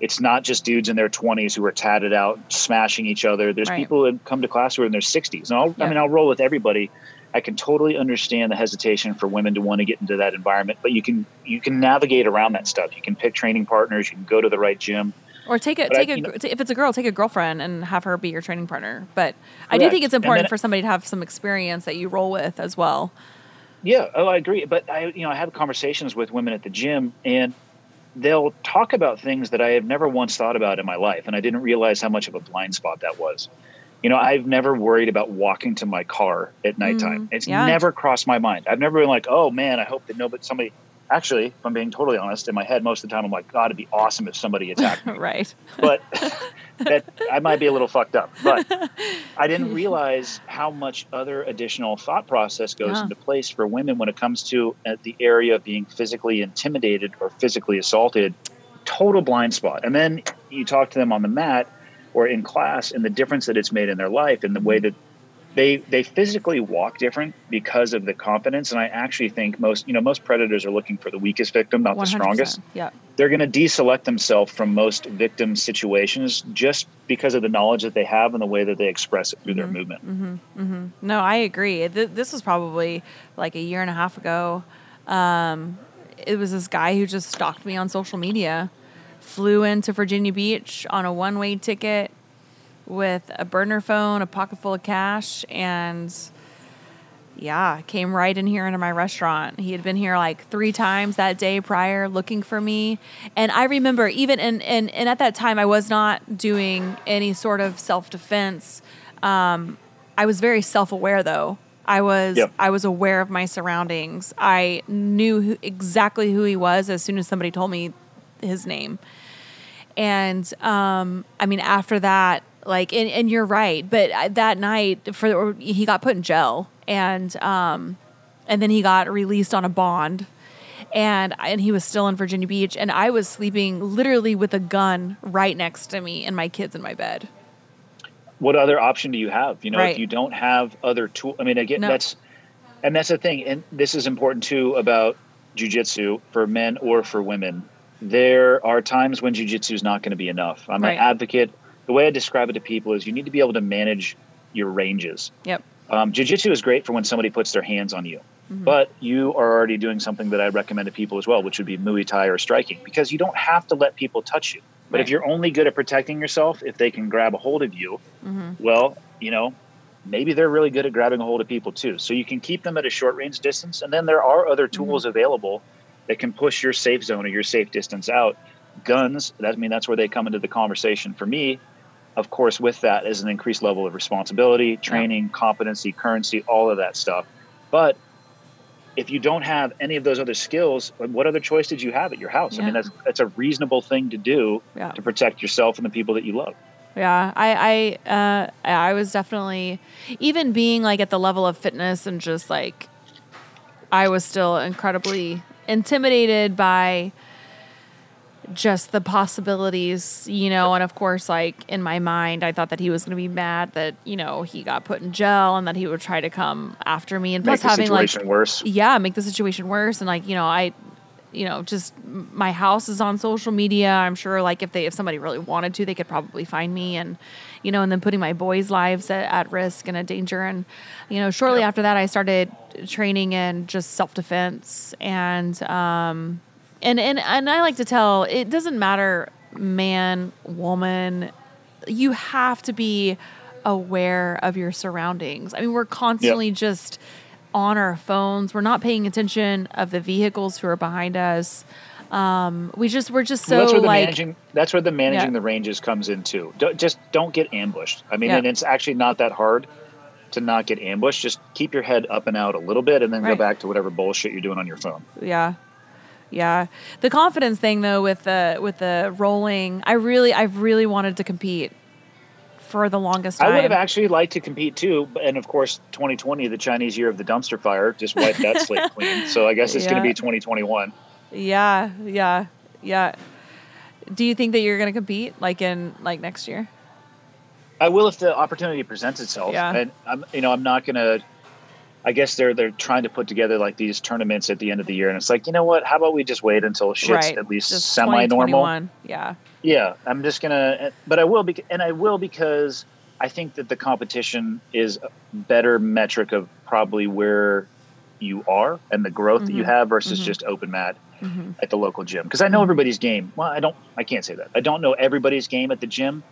It's not just dudes in their 20s who are tatted out, smashing each other. There's Right. people who come to class who are in their 60s. And I'll, I mean, I'll roll with everybody. I can totally understand the hesitation for women to want to get into that environment, but you can you can navigate around that stuff. You can pick training partners. You can go to the right gym. Or take a But take a know- if it's a girl, take a girlfriend and have her be your training partner. But I do think it's important then- for somebody to have some experience that you roll with as well. Yeah, oh, I agree. But I, you know, I have conversations with women at the gym, and they'll talk about things that I have never once thought about in my life, and I didn't realize how much of a blind spot that was. You know, I've never worried about walking to my car at nighttime. It's yeah. never crossed my mind. I've never been like, "Oh man, I hope that nobody, somebody." Actually, if I'm being totally honest, in my head most of the time, I'm like, "God, it'd be awesome if somebody attacked me." right. but that I might be a little fucked up. But I didn't realize how much other additional thought process goes Yeah. into place for women when it comes to uh, the area of being physically intimidated or physically assaulted. Total blind spot. And then you talk to them on the mat or in class, and the difference that it's made in their life, and the way that they they physically walk different because of the confidence. And I actually think most you know most predators are looking for the weakest victim, not the 100%. strongest Yeah. they're going to deselect themselves from most victim situations just because of the knowledge that they have and the way that they express it through their mm-hmm. movement. Mm-hmm. Mm-hmm. No, I agree. Th- This was probably like a year and a half ago. Um, it was this guy who just stalked me on social media, flew into Virginia Beach on a one way ticket with a burner phone, a pocket full of cash, and yeah, came right in here into my restaurant. He had been here like three times that day prior looking for me. And I remember even and and, and at that time I was not doing any sort of self defense. Um, I was very self aware though. I was Yep. I was aware of my surroundings. I knew who, exactly who he was as soon as somebody told me his name. And um, I mean, after that, like, and, and you're right, but that night for he got put in jail, and um, and then he got released on a bond, and and he was still in Virginia Beach, and I was sleeping literally with a gun right next to me, and my kids in my bed. what other option do you have? You know, Right. if you don't have other tool, I mean, again, No. that's, and that's the thing. And this is important too about jujitsu for men or for women. There are times when jujitsu is not going to be enough. I'm Right. an advocate. The way I describe it to people is you need to be able to manage your ranges. Yep. Um, jiu-jitsu is great for when somebody puts their hands on you, Mm-hmm. but you are already doing something that I recommend to people as well, which would be Muay Thai or striking, because you don't have to let people touch you. But if you're only good at protecting yourself, if they can grab a hold of you, Mm-hmm. well, you know, maybe they're really good at grabbing a hold of people too. So you can keep them at a short range distance, and then there are other Mm-hmm. tools available that can push your safe zone or your safe distance out. Guns, that I mean that's where they come into the conversation for me. Of course, with that is an increased level of responsibility, training, competency, currency, all of that stuff. But if you don't have any of those other skills, what other choice did you have at your house? I mean, that's that's a reasonable thing to do Yeah. to protect yourself and the people that you love. Yeah, I I uh, I was definitely even being like at the level of fitness and just like I was still incredibly intimidated by just the possibilities, you know, and of course like in my mind I thought that he was going to be mad that, you know, he got put in jail and that he would try to come after me and Make plus the having like worse. yeah, make the situation worse. And like, you know, I, you know, just my house is on social media. I'm sure like if they, if somebody really wanted to, they could probably find me and, you know, and then putting my boys' lives at, at risk and a danger. And, you know, shortly after that, I started training in just self defense and, um, and, and, and I like to tell it doesn't matter man, woman, you have to be aware of your surroundings. I mean, we're constantly just on our phones. We're not paying attention of the vehicles who are behind us. Um, we just we're just so Well, that's where the like managing that's where the managing Yeah. the ranges comes in too. Don't, just don't get ambushed. I mean, Yeah. and it's actually not that hard to not get ambushed. Just keep your head up and out a little bit, and then Right. go back to whatever bullshit you're doing on your phone. yeah. Yeah. The confidence thing though with the with the rolling, I really I've really wanted to compete for the longest time. I would have actually liked to compete too, and of course, 2020, the Chinese year of the dumpster fire, just wiped that slate clean. So I guess it's going to be 2021. Yeah, yeah, yeah. Do you think that you're going to compete like in like next year? I will if the opportunity presents itself. Yeah. And I'm, you know, I'm not going to. I guess they're they're trying to put together like these tournaments at the end of the year, and it's like, you know what? How about we just wait until shit's right. at least Just semi-normal? 2021. Yeah. Yeah, I'm just gonna, but I will, be, and I will because I think that the competition is a better metric of probably where you are and the growth that you Mhm. have versus Mhm. just open mat hmm at the local gym. Because I know everybody's game. Well, I don't, I can't say that. I don't know everybody's game at the gym,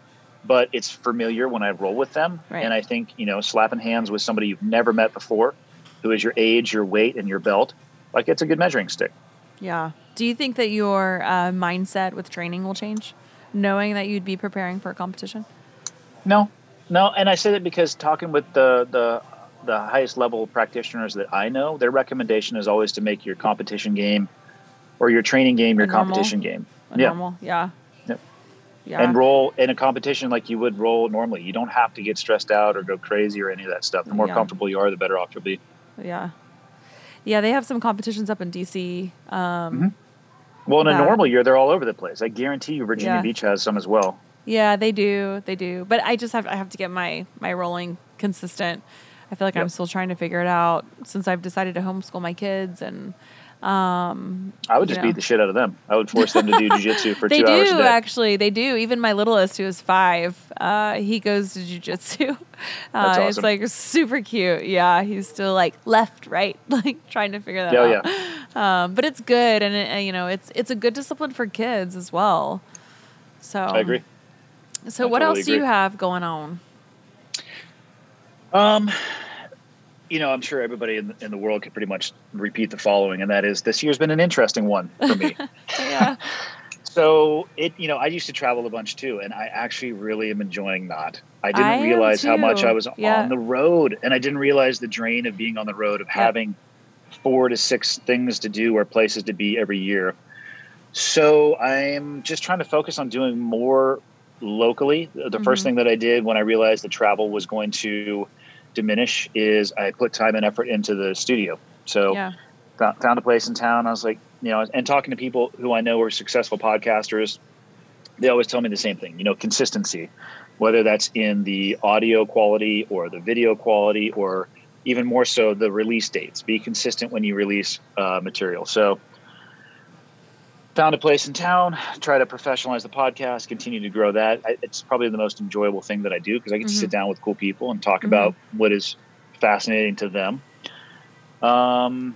but it's familiar when I roll with them. Right. And I think you know, slapping hands with somebody you've never met before, who is your age, your weight, and your belt, like it's a good measuring stick. Yeah. Do you think that your uh, mindset with training will change, knowing that you'd be preparing for a competition? No, no, and I say that because talking with the the the highest level practitioners that I know, their recommendation is always to make your competition game or your training game your A normal- competition game. A Yeah. Normal. Yeah. Yep. Yeah. And roll in a competition like you would roll normally. You don't have to get stressed out or go crazy or any of that stuff. The more Yeah. comfortable you are, the better off you'll be. yeah. Yeah. They have some competitions up in DC. Um, Well, in a normal year, they're all over the place. I guarantee you, Virginia Yeah. Beach has some as well. Yeah, they do. They do. But I just have I have to get my my rolling consistent. I feel like I'm still trying to figure it out since I've decided to homeschool my kids and um I would just know. beat the shit out of them. I would force them to do jujitsu for two do hours a day. actually. They do. Even my littlest who is five uh he goes to jujitsu uh That's it's like super cute. Yeah he's still like left right like trying to figure that Yeah, out. um but it's good and it, uh, you know it's it's a good discipline for kids as well. So I agree. so I what totally else do you have going on? Um, you know, I'm sure everybody in, in the world could pretty much repeat the following, and that is this year's been an interesting one for me. yeah So it, you know, I used to travel a bunch too, and I actually really am enjoying that. I didn't I realize how much. I was Yeah. on the road, and I didn't realize the drain of being on the road of Yeah. having four to six things to do or places to be every year. So I'm just trying to focus on doing more locally. The first Mhm. thing that I did when I realized that travel was going to diminish is I put time and effort into the studio. So Yeah. found, found a place in town. I was like, you know, and talking to people who I know are successful podcasters, they always tell me the same thing, you know, consistency, whether that's in the audio quality or the video quality or even more so the release dates. Be consistent when you release uh, material. So found a place in town, try to professionalize the podcast, continue to grow that. I, it's probably the most enjoyable thing that I do because I get to Mhm. sit down with cool people and talk Mhm. about what is fascinating to them. Um,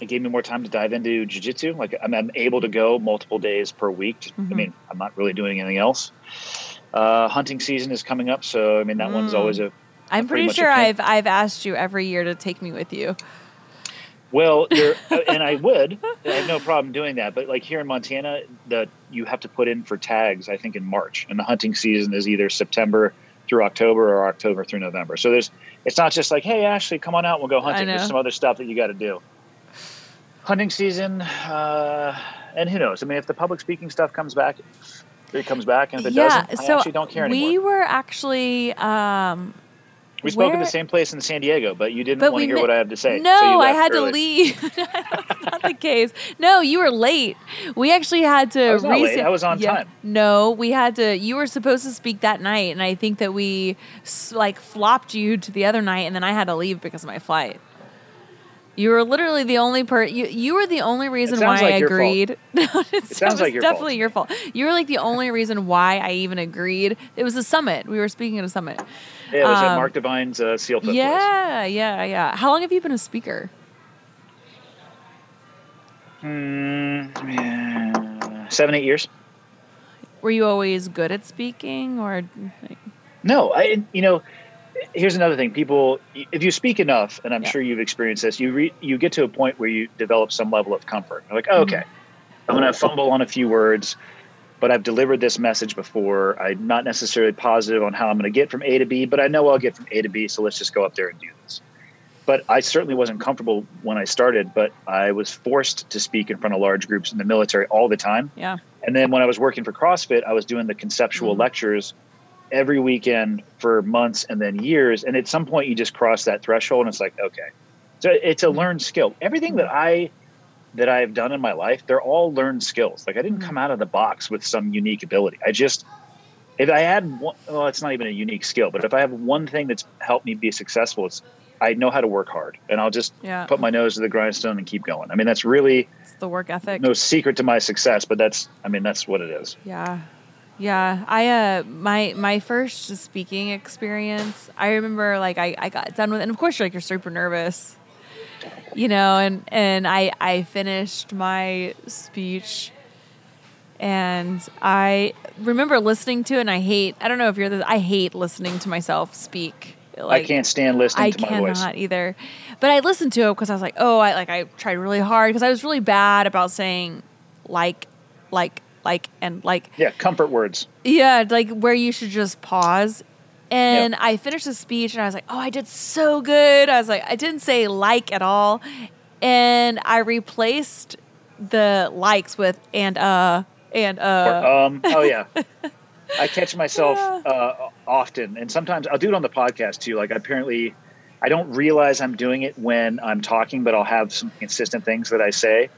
it gave me more time to dive into jujitsu. Like I'm, I'm able to go multiple days per week. Mhm. I mean, I'm not really doing anything else. Uh, hunting season is coming up, so I mean that one's Mm. always a I'm pretty pretty sure. I've I've asked you every year to take me with you. Well, uh, and I would. I have no problem doing that. But like here in Montana, the you have to put in for tags. I think in March, and the hunting season is either September through October or October through November. So there's it's not just like, hey, Ashley, come on out, we'll go hunting. There's some other stuff that you got to do. Hunting season, uh, and who knows? I mean, if the public speaking stuff comes back, it comes back, and if it yeah, doesn't, so I actually don't care we anymore. We were actually um, We spoke where- the same place in San Diego, but you didn't But want to hear mi- what I have to say. No, so I had to leave. That's not the case. No, you were late. We actually had to. I was late. I was on Yeah. time. No, we had to. You were supposed to speak that night, and I think that we like flopped you to the other night, and then I had to leave because of my flight. You were literally the only per. You, you were the only reason why like I agreed. No, it, sounds like your fault. definitely your fault. You were like the only reason why I even agreed. It was a summit. We were speaking at a summit. Yeah, it was at Um, Mark Divine's uh, SEALFIT place. Yeah, yeah, yeah. How long have you been a speaker? Hmm, yeah, seven, eight years. Were you always good at speaking, or No, I. You know, here's another thing. People, if you speak enough, and I'm Yeah. sure you've experienced this, you re, you get to a point where you develop some level of comfort. You're like, oh, Mm-hmm. okay, I'm going to fumble on a few words, but I've delivered this message before. I'm not necessarily positive on how I'm going to get from A to B, but I know I'll get from A to B. So let's just go up there and do this. But I certainly wasn't comfortable when I started, but I was forced to speak in front of large groups in the military all the time. yeah? And then when I was working for CrossFit, I was doing the conceptual Mhm. lectures every weekend for months and then years. And at some point, you just cross that threshold, and it's like, okay, so it's a learned skill. Everything that I that I've done in my life, they're all learned skills. Like I didn't Mhm. come out of the box with some unique ability. I just if I had one, well, it's not even a unique skill, but if I have one thing that's helped me be successful, it's I know how to work hard, and I'll just Yeah, put my nose to the grindstone and keep going. I mean, that's really it's the work ethic. no secret to my success, but that's I mean, that's what it is. Yeah. Yeah. I uh my my first speaking experience, I remember like I, I got done with and of course you're like you're super nervous. You know, and and I I finished my speech and I remember listening to it and I hate I don't know if you're the I hate listening to myself speak. I can't stand listening I to my cannot voice. either. But I listened to it because I was like, oh, I like I tried really hard because I was really bad about saying like, like, like, and like, Yeah, comfort words. yeah, like where you should just pause. And I finished the speech and I was like, oh, I did so good. I was like, I didn't say like at all. And I replaced the likes with and uh and uh. um, oh yeah, I catch myself Yeah. uh, often, and sometimes I'll do it on the podcast too. Like apparently, I don't realize I'm doing it when I'm talking, but I'll have some consistent things that I say,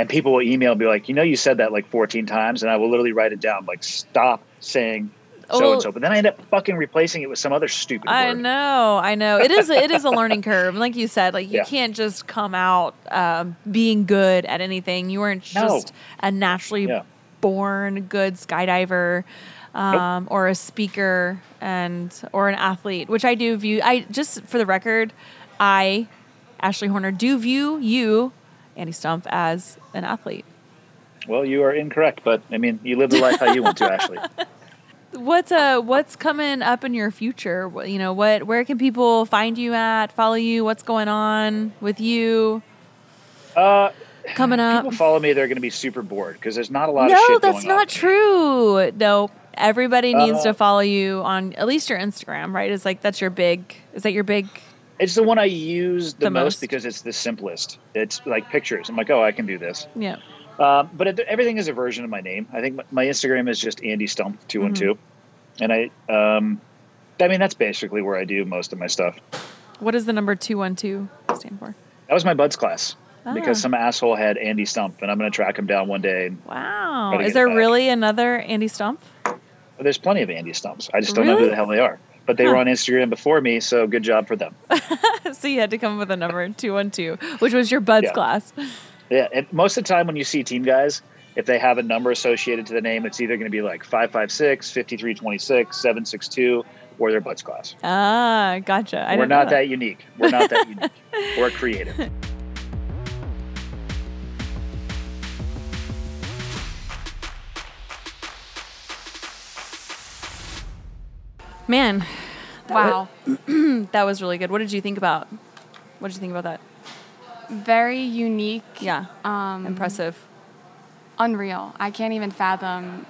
and people will email and be like, you know, you said that like 14 times, and I will literally write it down, like stop saying so Oh. and so. But then I end up fucking replacing it with some other stupid I word. know, I know. It is it is a learning curve. Like you said, like you Yeah. can't just come out um, being good at anything. You weren't No. just a naturally Yeah. born good skydiver um, or a speaker and or an athlete, which I do view. I just for the record, I Ashley Horner do view you, Andy Stumpf, as an athlete. Well, you are incorrect, but I mean, you live the life how you want to, Ashley. What's uh what's coming up in your future? You know, what where can people find you at, follow you? What's going on with you? Uh, coming up. People follow me, they're going to be super bored because there's not a lot of No, that's going on. not true. No, everybody needs Uh, to follow you on at least your Instagram, right? It's like that's your big. Is that your big? It's the one I use the, The most, most. because it's the simplest. It's like pictures. I'm like, oh, I can do this. Yeah. Um, but it, everything is a version of my name. I think my, my Instagram is just Andy Stumpf two one two, Mm-hmm. and I, um, I mean that's basically where I do most of my stuff. What does the number two one two stand for? That was my BUDS class because Ah. some asshole had Andy Stumpf, and I'm going to track him down one day. Wow. Is there really another Andy Stumpf? there's plenty of Andy Stumpfs. I just don't know who the hell they are. But they were on Instagram before me, so good job for them. so you had to come up with a number two one two, which was your BUDS Yeah. class. Yeah, and most of the time when you see team guys, if they have a number associated to the name, it's either going to be like 556, 5326, 762, or their BUDS class. Ah, gotcha. I We're not that unique. We're not that unique. We're creative. Man, Wow. that was really good. What did you think about? What did you think about that? Very unique. Yeah, Um, impressive. unreal. I can't even fathom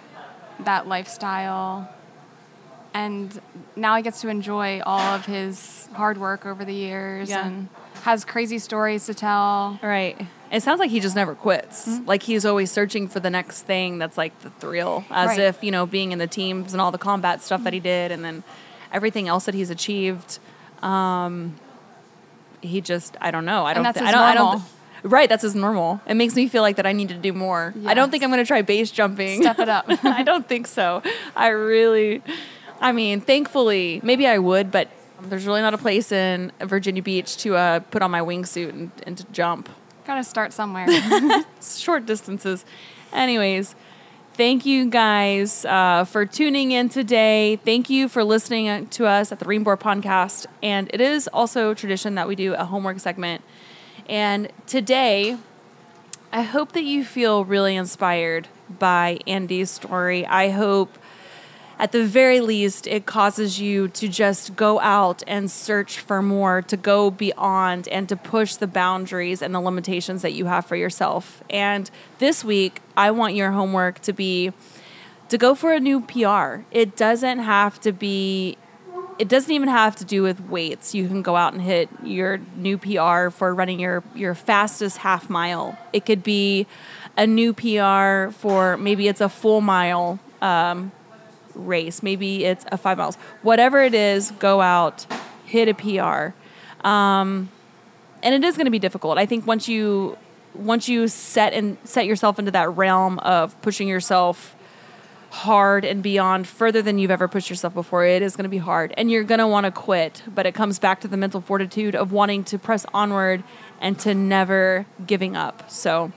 that lifestyle. And now he gets to enjoy all of his hard work over the years Yeah. and has crazy stories to tell. Right. It sounds like he just never quits. Mm-hmm. Like he's always searching for the next thing that's like the thrill, as Right. if, you know, being in the teams and all the combat stuff that he did and then everything else that he's achieved. Um, he just, I don't know. I don't, his I don't, I don't, right. That's his normal. It makes me feel like that I need to do more. I don't think I'm going to try base jumping. Step it up. I don't think so. I really, I mean, thankfully, maybe I would, but there's really not a place in Virginia Beach to uh, put on my wingsuit and, and to jump Gotta start somewhere. short distances. Anyways, thank you guys uh, for tuning in today. Thank you for listening to us at the Reborn Podcast. And it is also tradition that we do a homework segment. And today, I hope that you feel really inspired by Andy's story. I hope at the very least, it causes you to just go out and search for more, to go beyond, and to push the boundaries and the limitations that you have for yourself. And this week, I want your homework to be to go for a new PR. It doesn't have to be it doesn't even have to do with weights. You can go out and hit your new PR for running your your fastest half mile. It could be a new PR for maybe it's a full mile um, race. Maybe it's a five miles. Whatever it is, go out, hit a PR. Um, and it is going to be difficult. I think once you once you set and set yourself into that realm of pushing yourself hard and beyond further than you've ever pushed yourself before it is going to be hard and you're going to want to quit but it comes back to the mental fortitude of wanting to press onward and to never giving up so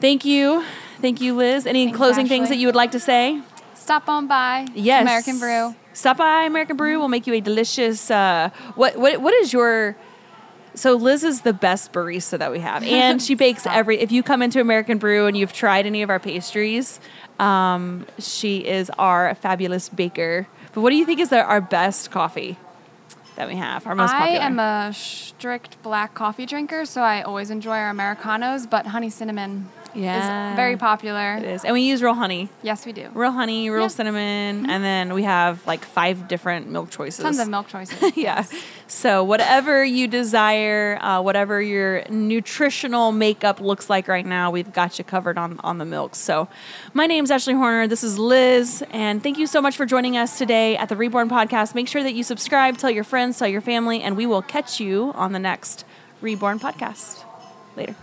thank you thank you liz any Thanks, closing things that you would like to say Stop on by. yes American Brew. stop by american brew we'll make you a delicious uh, what, what what is your so Liz is the best barista that we have, and she bakes every. If you come into American Brew and you've tried any of our pastries, um, she is our fabulous baker. But what do you think is the, our best coffee that we have? Our most popular. I popular. am a strict black coffee drinker, so I always enjoy our Americanos, but honey cinnamon Yeah. is very popular. It is, and we use real honey, Yes, we do. real honey, real Yeah. cinnamon, and then we have like five different milk choices. Tons of milk choices. yeah. So whatever you desire, uh, whatever your nutritional makeup looks like right now, we've got you covered on on the milk. So, my name's Ashley Horner. This is Liz, and thank you so much for joining us today at the Reborn Podcast. Make sure that you subscribe, tell your friends, tell your family, and we will catch you on the next Reborn Podcast. Later.